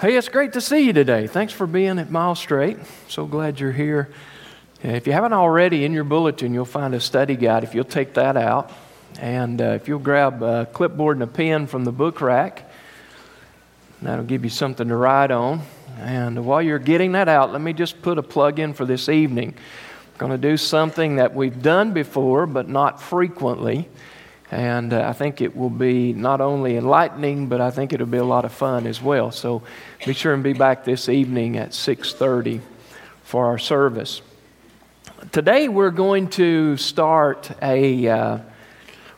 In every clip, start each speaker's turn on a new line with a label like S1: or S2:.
S1: Hey, it's great to see you today. Thanks for being at Mile Straight. So glad you're here. If you haven't already, in your bulletin, you'll find a study guide. If you'll take that out, and uh, if you'll grab a clipboard and a pen from the book rack, that'll give you something to write on. And while you're getting that out, let me just put a plug in for this evening. We're going to do something that we've done before, but not frequently. And uh, I think it will be not only enlightening, but I think it'll be a lot of fun as well. So be sure and be back this evening at 6:30 for our service. Today we're going to start a uh,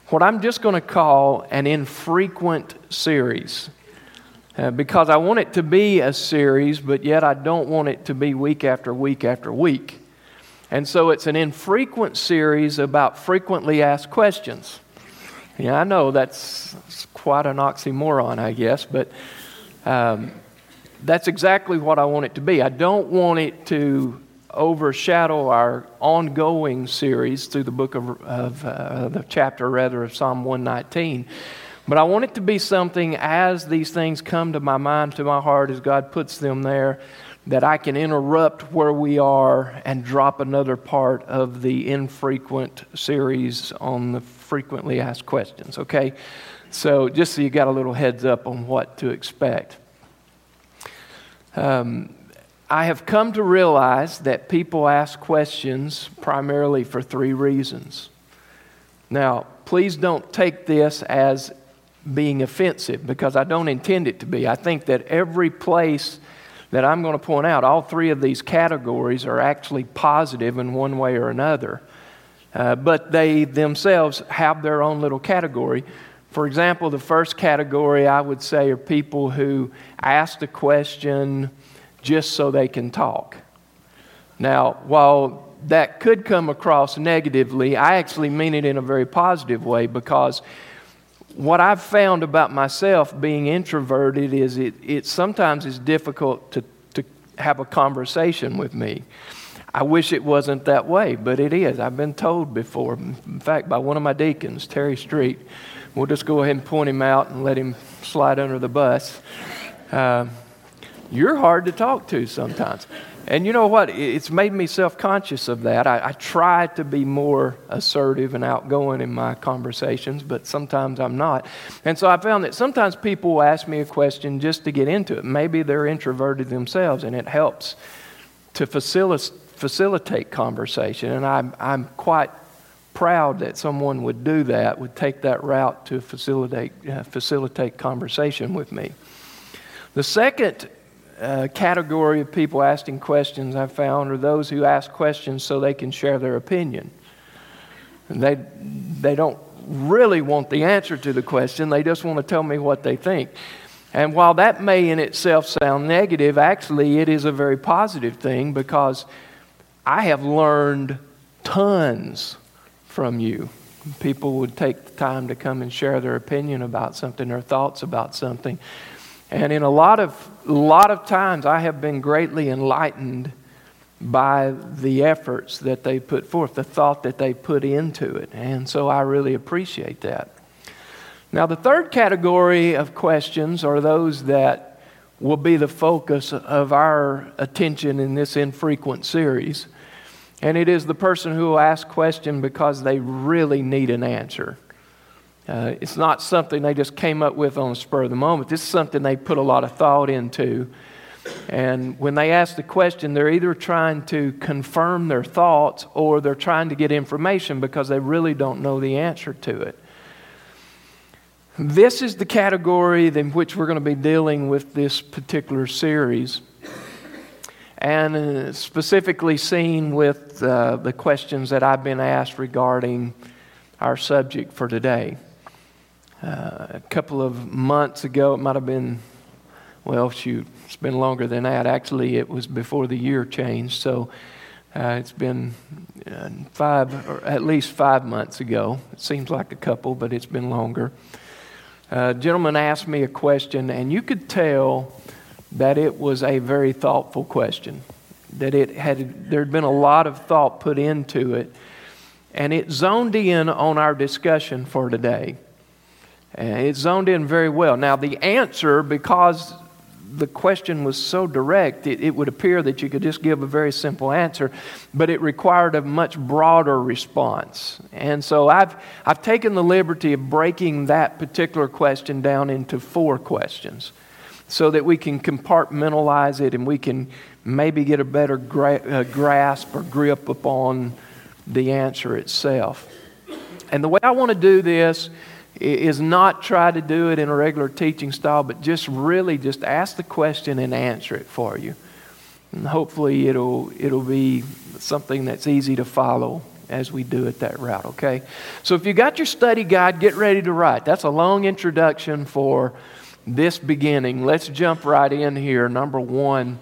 S1: what I'm just going to call an infrequent series. Uh, because I want it to be a series, but yet I don't want it to be week after week after week. And so it's an infrequent series about frequently asked questions. Yeah, I know that's, quite an oxymoron, I guess, but um, that's exactly what I want it to be. I don't want it to overshadow our ongoing series through the book of, of uh, the chapter, rather, of Psalm 119. But I want it to be something as these things come to my mind, to my heart, as God puts them there, that I can interrupt where we are and drop another part of the infrequent series on the frequently asked questions, okay? So just so you got a little heads up on what to expect. Um, I have come to realize that people ask questions primarily for three reasons. Now, please don't take this as being offensive because I don't intend it to be. I think that every place that I'm going to point out, all three of these categories are actually positive in one way or another. Uh, but they themselves have their own little category. For example, the first category I would say are people who ask a question just so they can talk. Now, while that could come across negatively, I actually mean it in a very positive way because what I've found about myself being introverted is it, it sometimes is difficult to, to have a conversation with me. I wish it wasn't that way, but it is. I've been told before, in fact, by one of my deacons, Terry Street. We'll just go ahead and point him out and let him slide under the bus. Uh, you're hard to talk to sometimes. And you know what? It's made me self conscious of that. I, I, try to be more assertive and outgoing in my conversations, but sometimes I'm not. And so I found that sometimes people will ask me a question just to get into it. Maybe they're introverted themselves, and it helps to facilitate facilitate conversation. And I'm, I'm quite proud that someone would do that, would take that route to facilitate, uh, facilitate conversation with me. The second uh, category of people asking questions I've found are those who ask questions so they can share their opinion. And they, they don't really want the answer to the question, they just want to tell me what they think. And while that may in itself sound negative, actually it is a very positive thing because I have learned tons from you. People would take the time to come and share their opinion about something, their thoughts about something. And in a lot of, lot of times, I have been greatly enlightened by the efforts that they put forth, the thought that they put into it. And so I really appreciate that. Now, the third category of questions are those that will be the focus of our attention in this infrequent series. And it is the person who will ask question because they really need an answer. Uh, it's not something they just came up with on the spur of the moment. This is something they put a lot of thought into. And when they ask the question, they're either trying to confirm their thoughts or they're trying to get information because they really don't know the answer to it. This is the category in which we're going to be dealing with this particular series, and uh, specifically seen with uh, the questions that I've been asked regarding our subject for today. Uh, a couple of months ago, it might have been, well, shoot, it's been longer than that. Actually, it was before the year changed, so uh, it's been uh, five, or at least five months ago. It seems like a couple, but it's been longer. A gentleman asked me a question, and you could tell that it was a very thoughtful question, that it had, there had been a lot of thought put into it, and it zoned in on our discussion for today. And it zoned in very well. Now, the answer, because the question was so direct, it, it would appear that you could just give a very simple answer, but it required a much broader response. And so I've, I've taken the liberty of breaking that particular question down into four questions so that we can compartmentalize it and we can maybe get a better gra- uh, grasp or grip upon the answer itself. And the way I want to do this is not try to do it in a regular teaching style, but just really just ask the question and answer it for you. And hopefully it'll, it'll be something that's easy to follow as we do it that route, okay? So if you got your study guide, get ready to write. That's a long introduction for this beginning. Let's jump right in here. Number one,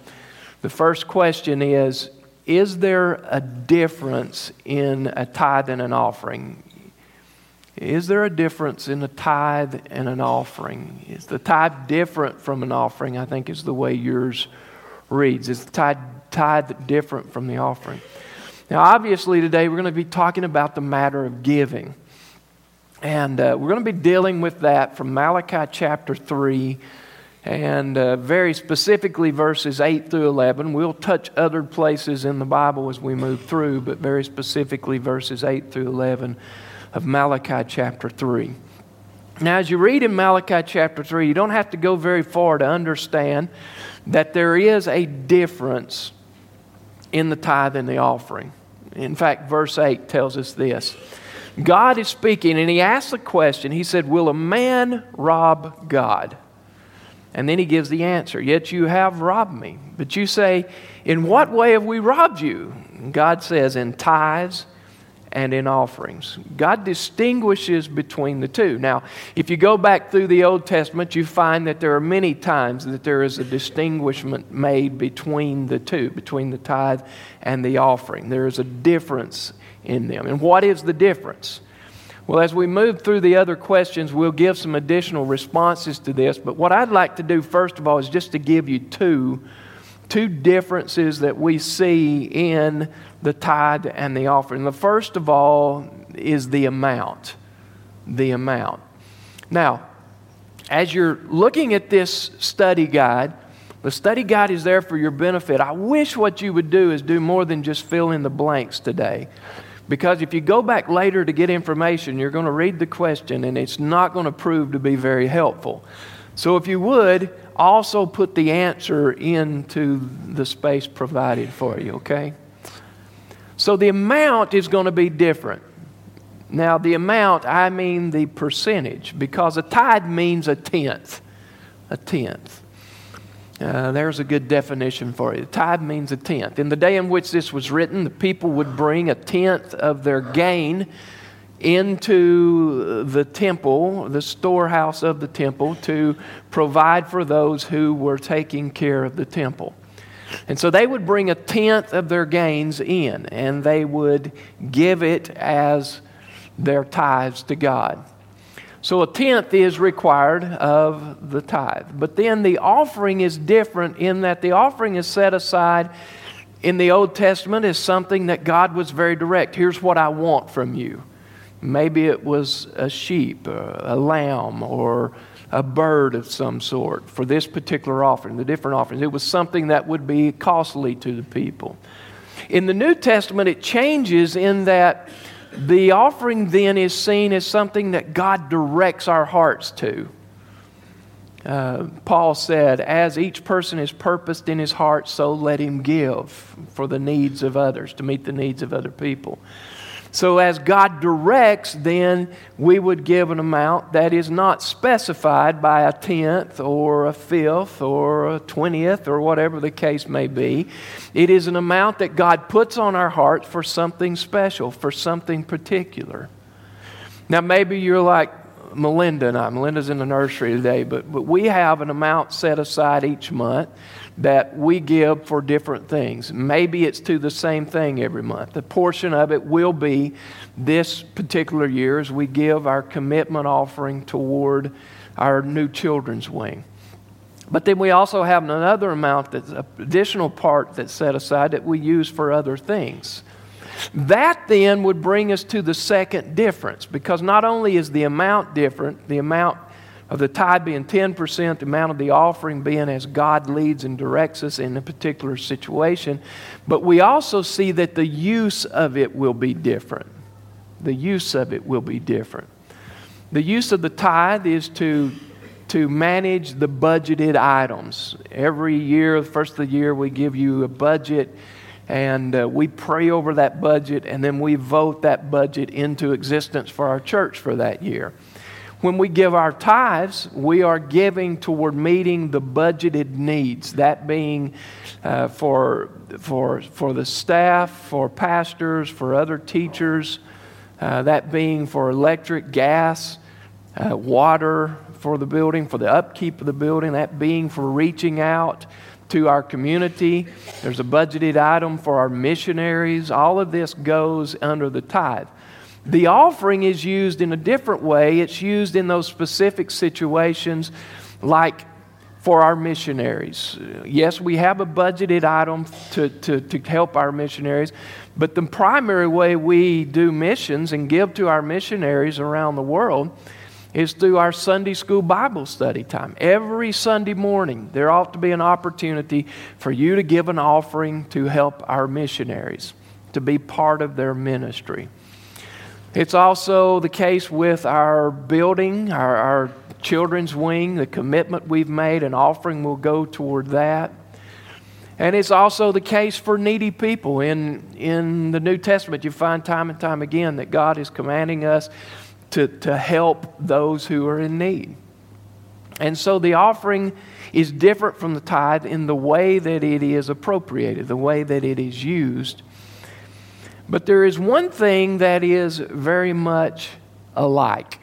S1: the first question is Is there a difference in a tithe and an offering? Is there a difference in a tithe and an offering? Is the tithe different from an offering? I think is the way yours reads. Is the tithe, tithe different from the offering? Now, obviously, today we're going to be talking about the matter of giving. And uh, we're going to be dealing with that from Malachi chapter 3 and uh, very specifically verses 8 through 11. We'll touch other places in the Bible as we move through, but very specifically verses 8 through 11 of Malachi chapter 3. Now, as you read in Malachi chapter 3, you don't have to go very far to understand that there is a difference in the tithe and the offering. In fact, verse 8 tells us this God is speaking, and he asks a question. He said, Will a man rob God? And then he gives the answer Yet you have robbed me. But you say, In what way have we robbed you? And God says, In tithes and in offerings. God distinguishes between the two. Now, if you go back through the Old Testament, you find that there are many times that there is a distinguishment made between the two, between the tithe and the offering. There is a difference in them. And what is the difference? Well, as we move through the other questions, we'll give some additional responses to this. But what I'd like to do, first of all, is just to give you two, two differences that we see in the tithe and the offering. The first of all is the amount. The amount. Now, as you're looking at this study guide, the study guide is there for your benefit. I wish what you would do is do more than just fill in the blanks today. Because if you go back later to get information, you're going to read the question and it's not going to prove to be very helpful. So if you would, also put the answer into the space provided for you, okay? So the amount is going to be different. Now, the amount, I mean the percentage, because a tithe means a tenth. A tenth. Uh, there's a good definition for it. A tithe means a tenth. In the day in which this was written, the people would bring a tenth of their gain into the temple, the storehouse of the temple, to provide for those who were taking care of the temple. And so they would bring a tenth of their gains in, and they would give it as their tithes to God. So a tenth is required of the tithe. But then the offering is different in that the offering is set aside in the Old Testament as something that God was very direct. Here's what I want from you. Maybe it was a sheep, a lamb, or a bird of some sort for this particular offering, the different offerings. It was something that would be costly to the people. In the New Testament, it changes in that the offering then is seen as something that God directs our hearts to. Uh, Paul said, As each person is purposed in his heart, so let him give for the needs of others, to meet the needs of other people. So, as God directs, then we would give an amount that is not specified by a tenth or a fifth or a twentieth or whatever the case may be. It is an amount that God puts on our hearts for something special, for something particular. Now, maybe you're like Melinda and I. Melinda's in the nursery today, but, but we have an amount set aside each month that we give for different things. Maybe it's to the same thing every month. A portion of it will be this particular year as we give our commitment offering toward our new children's wing. But then we also have another amount that's an additional part that's set aside that we use for other things. That then would bring us to the second difference because not only is the amount different, the amount of the tithe being 10%, the amount of the offering being as God leads and directs us in a particular situation. But we also see that the use of it will be different. The use of it will be different. The use of the tithe is to, to manage the budgeted items. Every year, the first of the year, we give you a budget and uh, we pray over that budget and then we vote that budget into existence for our church for that year. When we give our tithes, we are giving toward meeting the budgeted needs, that being uh, for, for, for the staff, for pastors, for other teachers, uh, that being for electric, gas, uh, water for the building, for the upkeep of the building, that being for reaching out to our community. There's a budgeted item for our missionaries. All of this goes under the tithe. The offering is used in a different way. It's used in those specific situations, like for our missionaries. Yes, we have a budgeted item to, to, to help our missionaries, but the primary way we do missions and give to our missionaries around the world is through our Sunday school Bible study time. Every Sunday morning, there ought to be an opportunity for you to give an offering to help our missionaries, to be part of their ministry. It's also the case with our building, our, our children's wing, the commitment we've made, an offering will go toward that. And it's also the case for needy people. In, in the New Testament, you find time and time again that God is commanding us to, to help those who are in need. And so the offering is different from the tithe in the way that it is appropriated, the way that it is used. But there is one thing that is very much alike.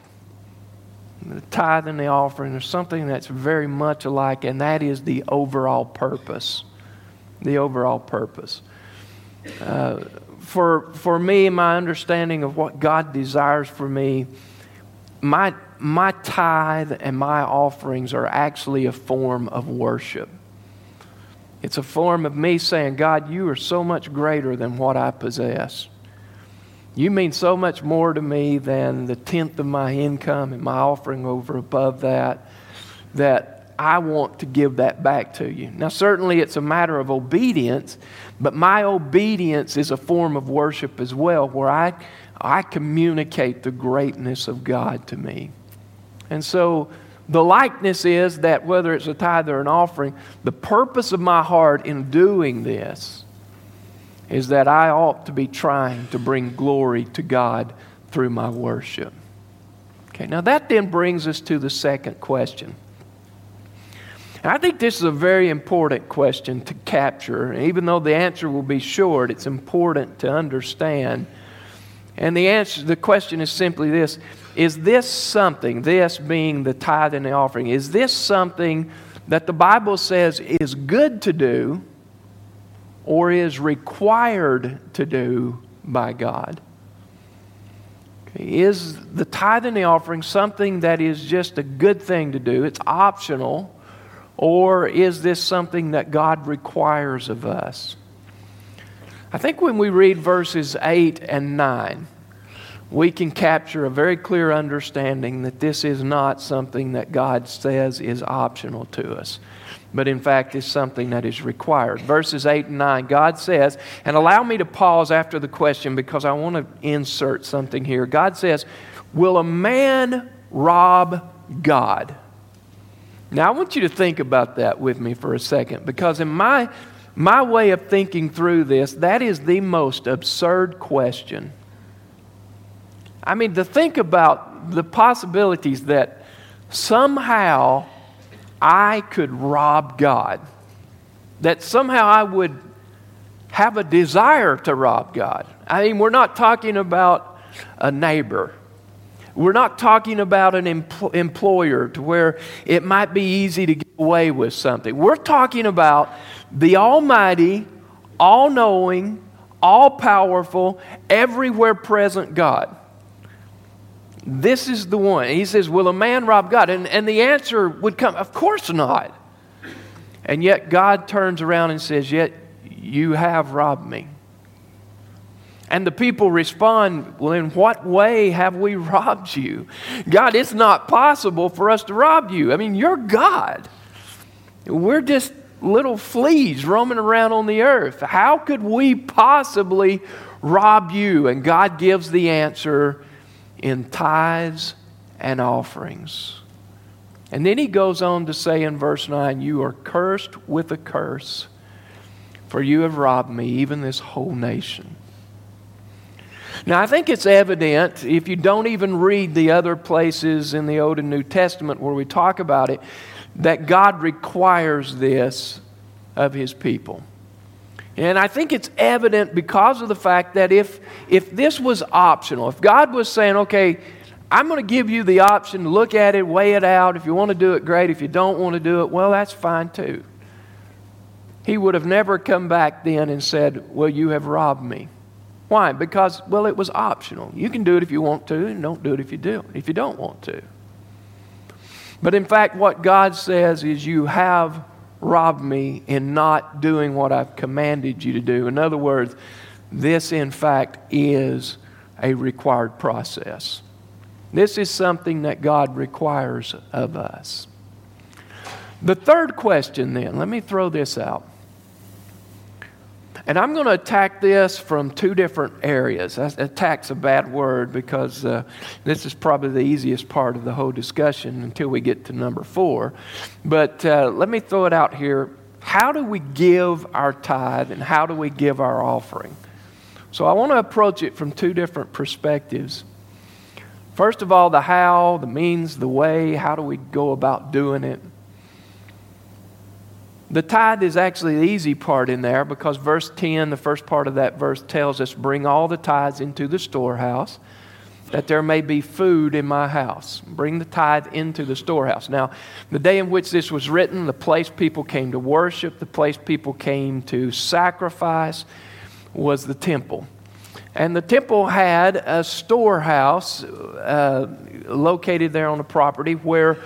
S1: The tithe and the offering, there's something that's very much alike, and that is the overall purpose. The overall purpose. Uh, for, for me, my understanding of what God desires for me, my, my tithe and my offerings are actually a form of worship. It's a form of me saying, God, you are so much greater than what I possess. You mean so much more to me than the tenth of my income and my offering over above that, that I want to give that back to you. Now, certainly it's a matter of obedience, but my obedience is a form of worship as well, where I, I communicate the greatness of God to me. And so, the likeness is that whether it's a tithe or an offering, the purpose of my heart in doing this is that I ought to be trying to bring glory to God through my worship. Okay, now that then brings us to the second question. And I think this is a very important question to capture. Even though the answer will be short, it's important to understand. And the answer, the question is simply this is this something, this being the tithe and the offering, is this something that the Bible says is good to do or is required to do by God? Is the tithe and the offering something that is just a good thing to do? It's optional. Or is this something that God requires of us? I think when we read verses 8 and 9, we can capture a very clear understanding that this is not something that God says is optional to us, but in fact is something that is required. Verses 8 and 9, God says, and allow me to pause after the question because I want to insert something here. God says, Will a man rob God? Now, I want you to think about that with me for a second because, in my, my way of thinking through this, that is the most absurd question I mean, to think about the possibilities that somehow I could rob God, that somehow I would have a desire to rob God. I mean, we're not talking about a neighbor. We're not talking about an empl- employer to where it might be easy to get away with something. We're talking about the Almighty, all knowing, all powerful, everywhere present God. This is the one. He says, Will a man rob God? And, and the answer would come, Of course not. And yet God turns around and says, Yet you have robbed me. And the people respond, Well, in what way have we robbed you? God, it's not possible for us to rob you. I mean, you're God. We're just little fleas roaming around on the earth. How could we possibly rob you? And God gives the answer in tithes and offerings. And then he goes on to say in verse 9, You are cursed with a curse, for you have robbed me, even this whole nation. Now, I think it's evident if you don't even read the other places in the Old and New Testament where we talk about it, that God requires this of his people. And I think it's evident because of the fact that if, if this was optional, if God was saying, okay, I'm going to give you the option to look at it, weigh it out. If you want to do it, great. If you don't want to do it, well, that's fine too. He would have never come back then and said, Well, you have robbed me. Why? Because, well, it was optional. You can do it if you want to, and don't do it if you do, if you don't want to. But in fact, what God says is, You have robbed me in not doing what I've commanded you to do. In other words, this, in fact, is a required process. This is something that God requires of us. The third question, then, let me throw this out. And I'm going to attack this from two different areas. Attack's a bad word because uh, this is probably the easiest part of the whole discussion until we get to number four. But uh, let me throw it out here. How do we give our tithe and how do we give our offering? So I want to approach it from two different perspectives. First of all, the how, the means, the way. How do we go about doing it? The tithe is actually the easy part in there because verse 10, the first part of that verse tells us, Bring all the tithes into the storehouse, that there may be food in my house. Bring the tithe into the storehouse. Now, the day in which this was written, the place people came to worship, the place people came to sacrifice was the temple. And the temple had a storehouse uh, located there on the property where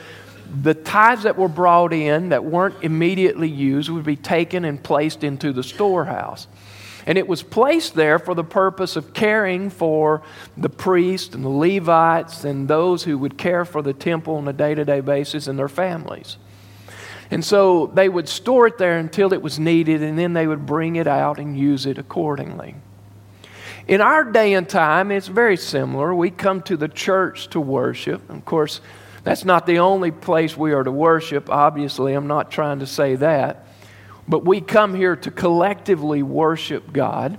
S1: the tithes that were brought in that weren't immediately used would be taken and placed into the storehouse. And it was placed there for the purpose of caring for the priests and the Levites and those who would care for the temple on a day to day basis and their families. And so they would store it there until it was needed, and then they would bring it out and use it accordingly. In our day and time, it's very similar. We come to the church to worship. Of course, that's not the only place we are to worship, obviously. I'm not trying to say that. But we come here to collectively worship God.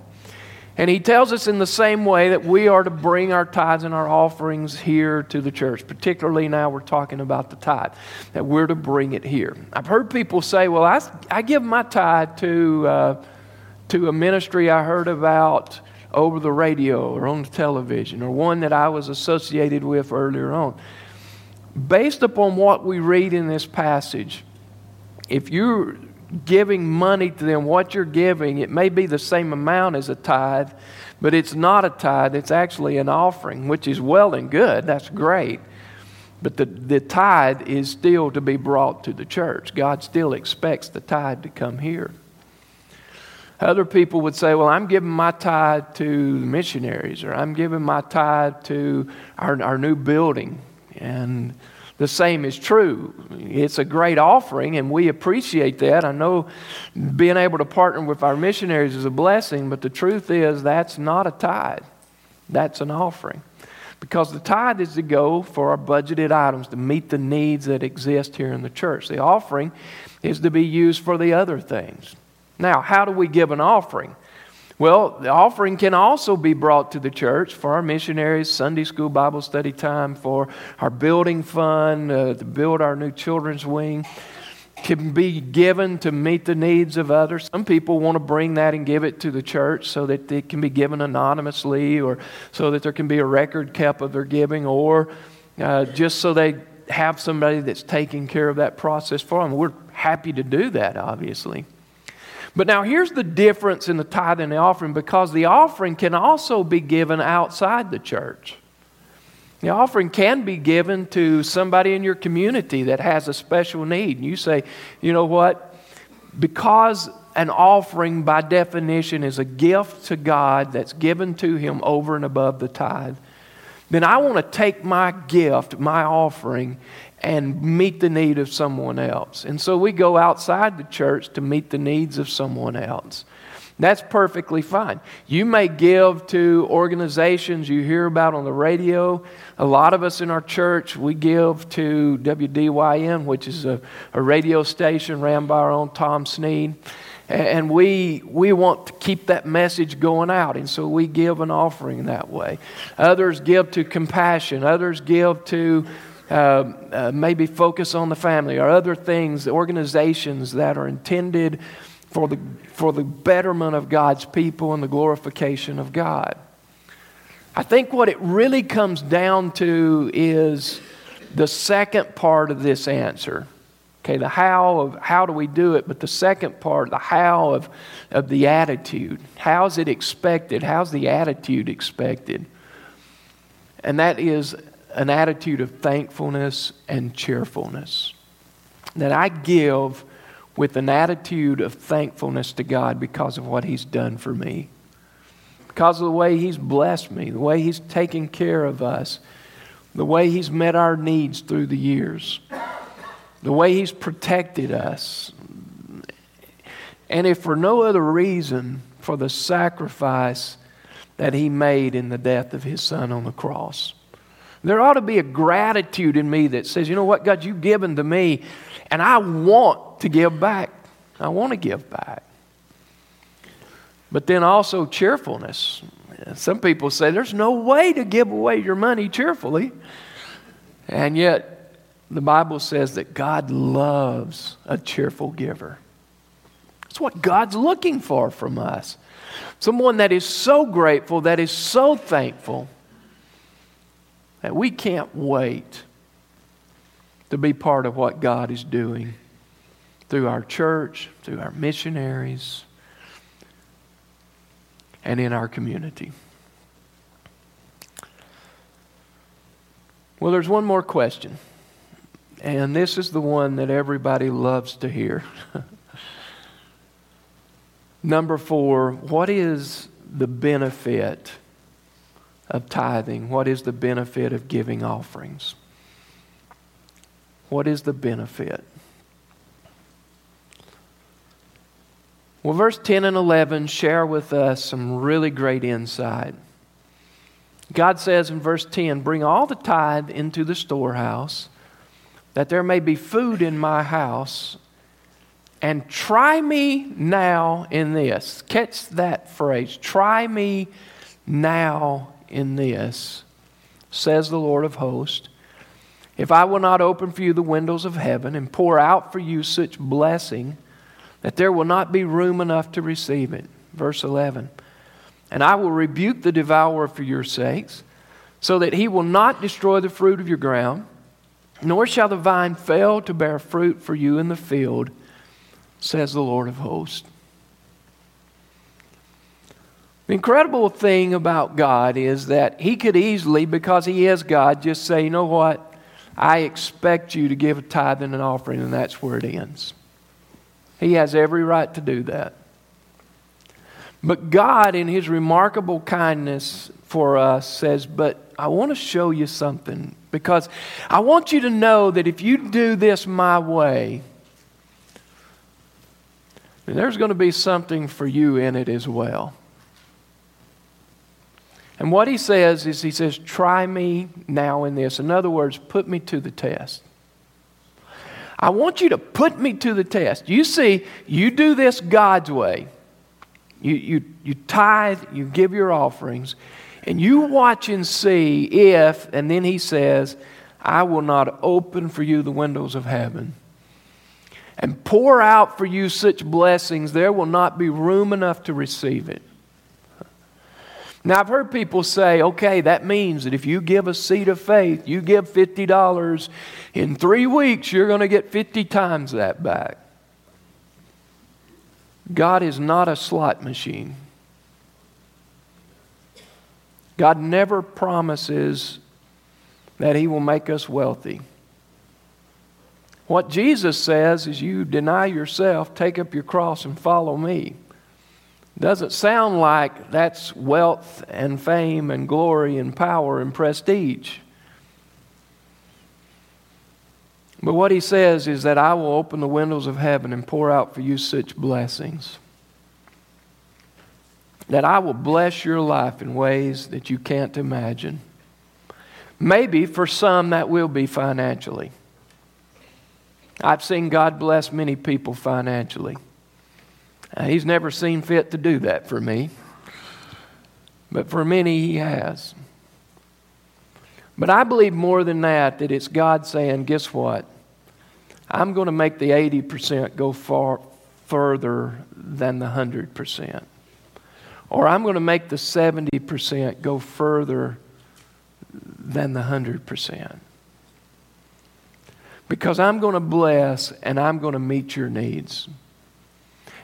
S1: And he tells us in the same way that we are to bring our tithes and our offerings here to the church. Particularly now we're talking about the tithe, that we're to bring it here. I've heard people say, well, I, I give my tithe to, uh, to a ministry I heard about over the radio or on the television, or one that I was associated with earlier on based upon what we read in this passage, if you're giving money to them, what you're giving, it may be the same amount as a tithe, but it's not a tithe, it's actually an offering, which is well and good. That's great. But the, the tithe is still to be brought to the church. God still expects the tithe to come here. Other people would say, Well, I'm giving my tithe to the missionaries, or I'm giving my tithe to our, our new building. And the same is true. It's a great offering, and we appreciate that. I know being able to partner with our missionaries is a blessing, but the truth is that's not a tithe, that's an offering. Because the tithe is to go for our budgeted items to meet the needs that exist here in the church. The offering is to be used for the other things. Now, how do we give an offering? Well, the offering can also be brought to the church for our missionaries, Sunday school Bible study time, for our building fund, uh, to build our new children's wing. Can be given to meet the needs of others. Some people want to bring that and give it to the church so that it can be given anonymously or so that there can be a record kept of their giving or uh, just so they have somebody that's taking care of that process for them. We're happy to do that, obviously. But now here's the difference in the tithe and the offering because the offering can also be given outside the church. The offering can be given to somebody in your community that has a special need. And you say, you know what? Because an offering, by definition, is a gift to God that's given to Him over and above the tithe, then I want to take my gift, my offering, and meet the need of someone else. And so we go outside the church to meet the needs of someone else. That's perfectly fine. You may give to organizations you hear about on the radio. A lot of us in our church, we give to WDYN, which is a, a radio station ran by our own Tom Sneed. And we, we want to keep that message going out, and so we give an offering that way. Others give to compassion, others give to uh, uh, maybe focus on the family or other things, organizations that are intended for the, for the betterment of God's people and the glorification of God. I think what it really comes down to is the second part of this answer. Okay, the how of how do we do it, but the second part, the how of, of the attitude. How's it expected? How's the attitude expected? And that is an attitude of thankfulness and cheerfulness. That I give with an attitude of thankfulness to God because of what He's done for me, because of the way He's blessed me, the way He's taken care of us, the way He's met our needs through the years, the way He's protected us. And if for no other reason, for the sacrifice that He made in the death of His Son on the cross. There ought to be a gratitude in me that says, you know what, God, you've given to me, and I want to give back. I want to give back. But then also cheerfulness. Some people say there's no way to give away your money cheerfully. And yet, the Bible says that God loves a cheerful giver. That's what God's looking for from us. Someone that is so grateful, that is so thankful we can't wait to be part of what God is doing through our church, through our missionaries, and in our community. Well, there's one more question, and this is the one that everybody loves to hear. Number four, what is the benefit of tithing? What is the benefit of giving offerings? What is the benefit? Well, verse 10 and 11 share with us some really great insight. God says in verse 10 Bring all the tithe into the storehouse, that there may be food in my house, and try me now in this. Catch that phrase. Try me now in this, says the Lord of hosts. If I will not open for you the windows of heaven and pour out for you such blessing that there will not be room enough to receive it. Verse 11. And I will rebuke the devourer for your sakes, so that he will not destroy the fruit of your ground, nor shall the vine fail to bear fruit for you in the field, says the Lord of hosts. The incredible thing about God is that He could easily, because He is God, just say, you know what? I expect you to give a tithe and an offering, and that's where it ends. He has every right to do that. But God, in His remarkable kindness for us, says, But I want to show you something because I want you to know that if you do this my way, there's going to be something for you in it as well. And what he says is, he says, try me now in this. In other words, put me to the test. I want you to put me to the test. You see, you do this God's way. You, you, you tithe, you give your offerings, and you watch and see if, and then he says, I will not open for you the windows of heaven and pour out for you such blessings, there will not be room enough to receive it. Now, I've heard people say, okay, that means that if you give a seed of faith, you give $50, in three weeks, you're going to get 50 times that back. God is not a slot machine. God never promises that He will make us wealthy. What Jesus says is you deny yourself, take up your cross, and follow me. Doesn't sound like that's wealth and fame and glory and power and prestige. But what he says is that I will open the windows of heaven and pour out for you such blessings. That I will bless your life in ways that you can't imagine. Maybe for some that will be financially. I've seen God bless many people financially. Uh, he's never seen fit to do that for me, but for many, He has. But I believe more than that, that it's God saying, guess what? I'm going to make the 80% go far further than the 100%. Or I'm going to make the 70% go further than the 100%. Because I'm going to bless and I'm going to meet your needs.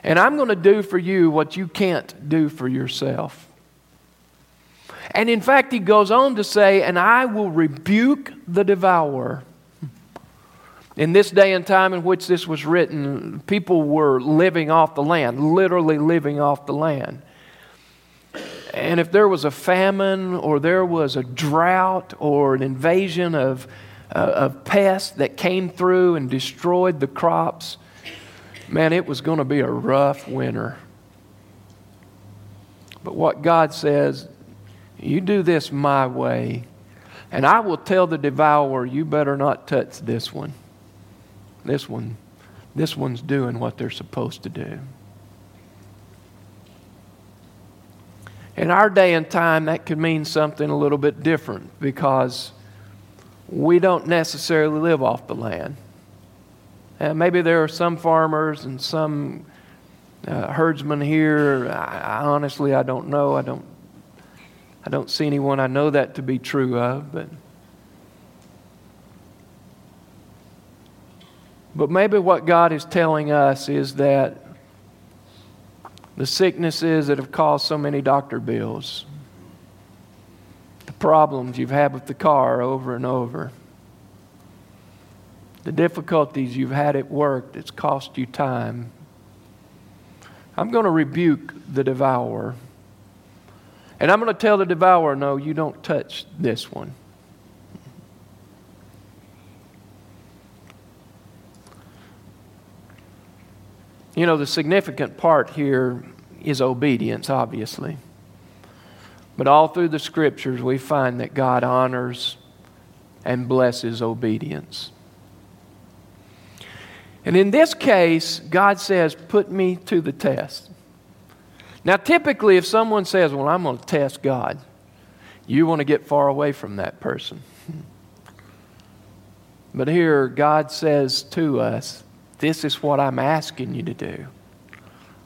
S1: And I'm going to do for you what you can't do for yourself. And in fact, he goes on to say, And I will rebuke the devourer. In this day and time in which this was written, people were living off the land, literally living off the land. And if there was a famine or there was a drought or an invasion of, uh, of pests that came through and destroyed the crops, man, it was going to be a rough winter. But what God says, you do this my way, and I will tell the devourer, you better not touch this one. This one, this one's doing what they're supposed to do. In our day and time, that could mean something a little bit different because we don't necessarily live off the land. Uh, maybe there are some farmers and some uh, herdsmen here. I, I, honestly, I don't know. I don't. I don't see anyone I know that to be true of, but. But maybe what God is telling us is that the sicknesses that have caused so many doctor bills, the problems you've had with the car over and over, the difficulties you've had at work that's cost you time. I'm going to rebuke the devourer. And I'm going to tell the devourer, no, you don't touch this one. You know, the significant part here is obedience, obviously. But all through the scriptures, we find that God honors and blesses obedience. And in this case, God says, Put me to the test. Now, typically, if someone says, Well, I'm going to test God, you want to get far away from that person. But here, God says to us, This is what I'm asking you to do.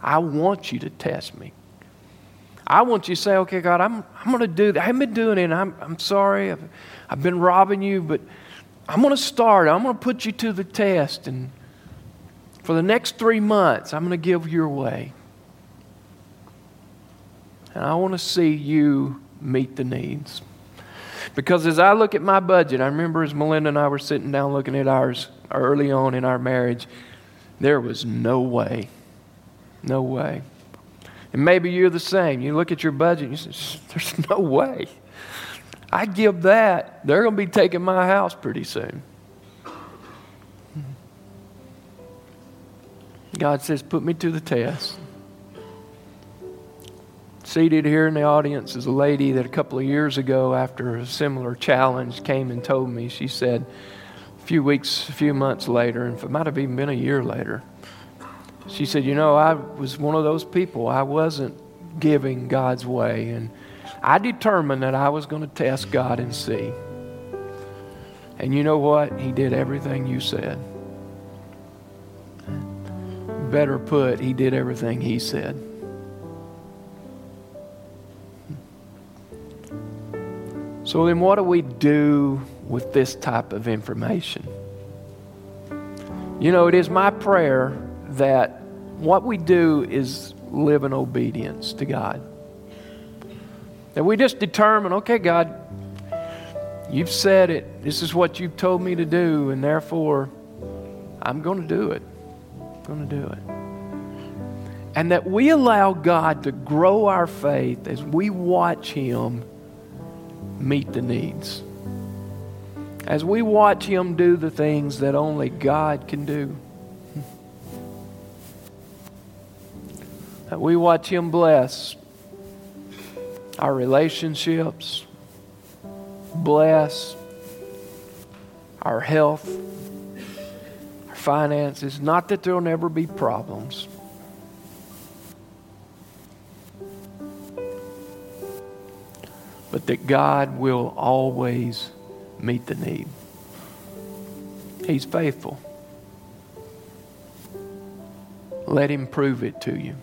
S1: I want you to test me. I want you to say, okay, God, I'm, I'm going to do that. I haven't been doing it. I'm, I'm sorry. I've, I've been robbing you, but I'm going to start. I'm going to put you to the test. And for the next three months, I'm going to give your way. And I want to see you meet the needs. Because as I look at my budget, I remember as Melinda and I were sitting down looking at ours early on in our marriage, there was no way. No way. And maybe you're the same. You look at your budget and you say, There's no way. I give that, they're going to be taking my house pretty soon. God says, Put me to the test. Seated here in the audience is a lady that a couple of years ago, after a similar challenge, came and told me, she said, a few weeks, a few months later, and it might have even been a year later, she said, You know, I was one of those people. I wasn't giving God's way. And I determined that I was going to test God and see. And you know what? He did everything you said better put, he did everything he said. So then, what do we do with this type of information? You know, it is my prayer that what we do is live in obedience to God. That we just determine, okay, God, you've said it. This is what you've told me to do, and therefore I'm going to do it. Going to do it. And that we allow God to grow our faith as we watch Him meet the needs. As we watch Him do the things that only God can do. That we watch Him bless our relationships, bless our health, finances. Not that there'll never be problems. But that God will always meet the need. He's faithful. Let Him prove it to you.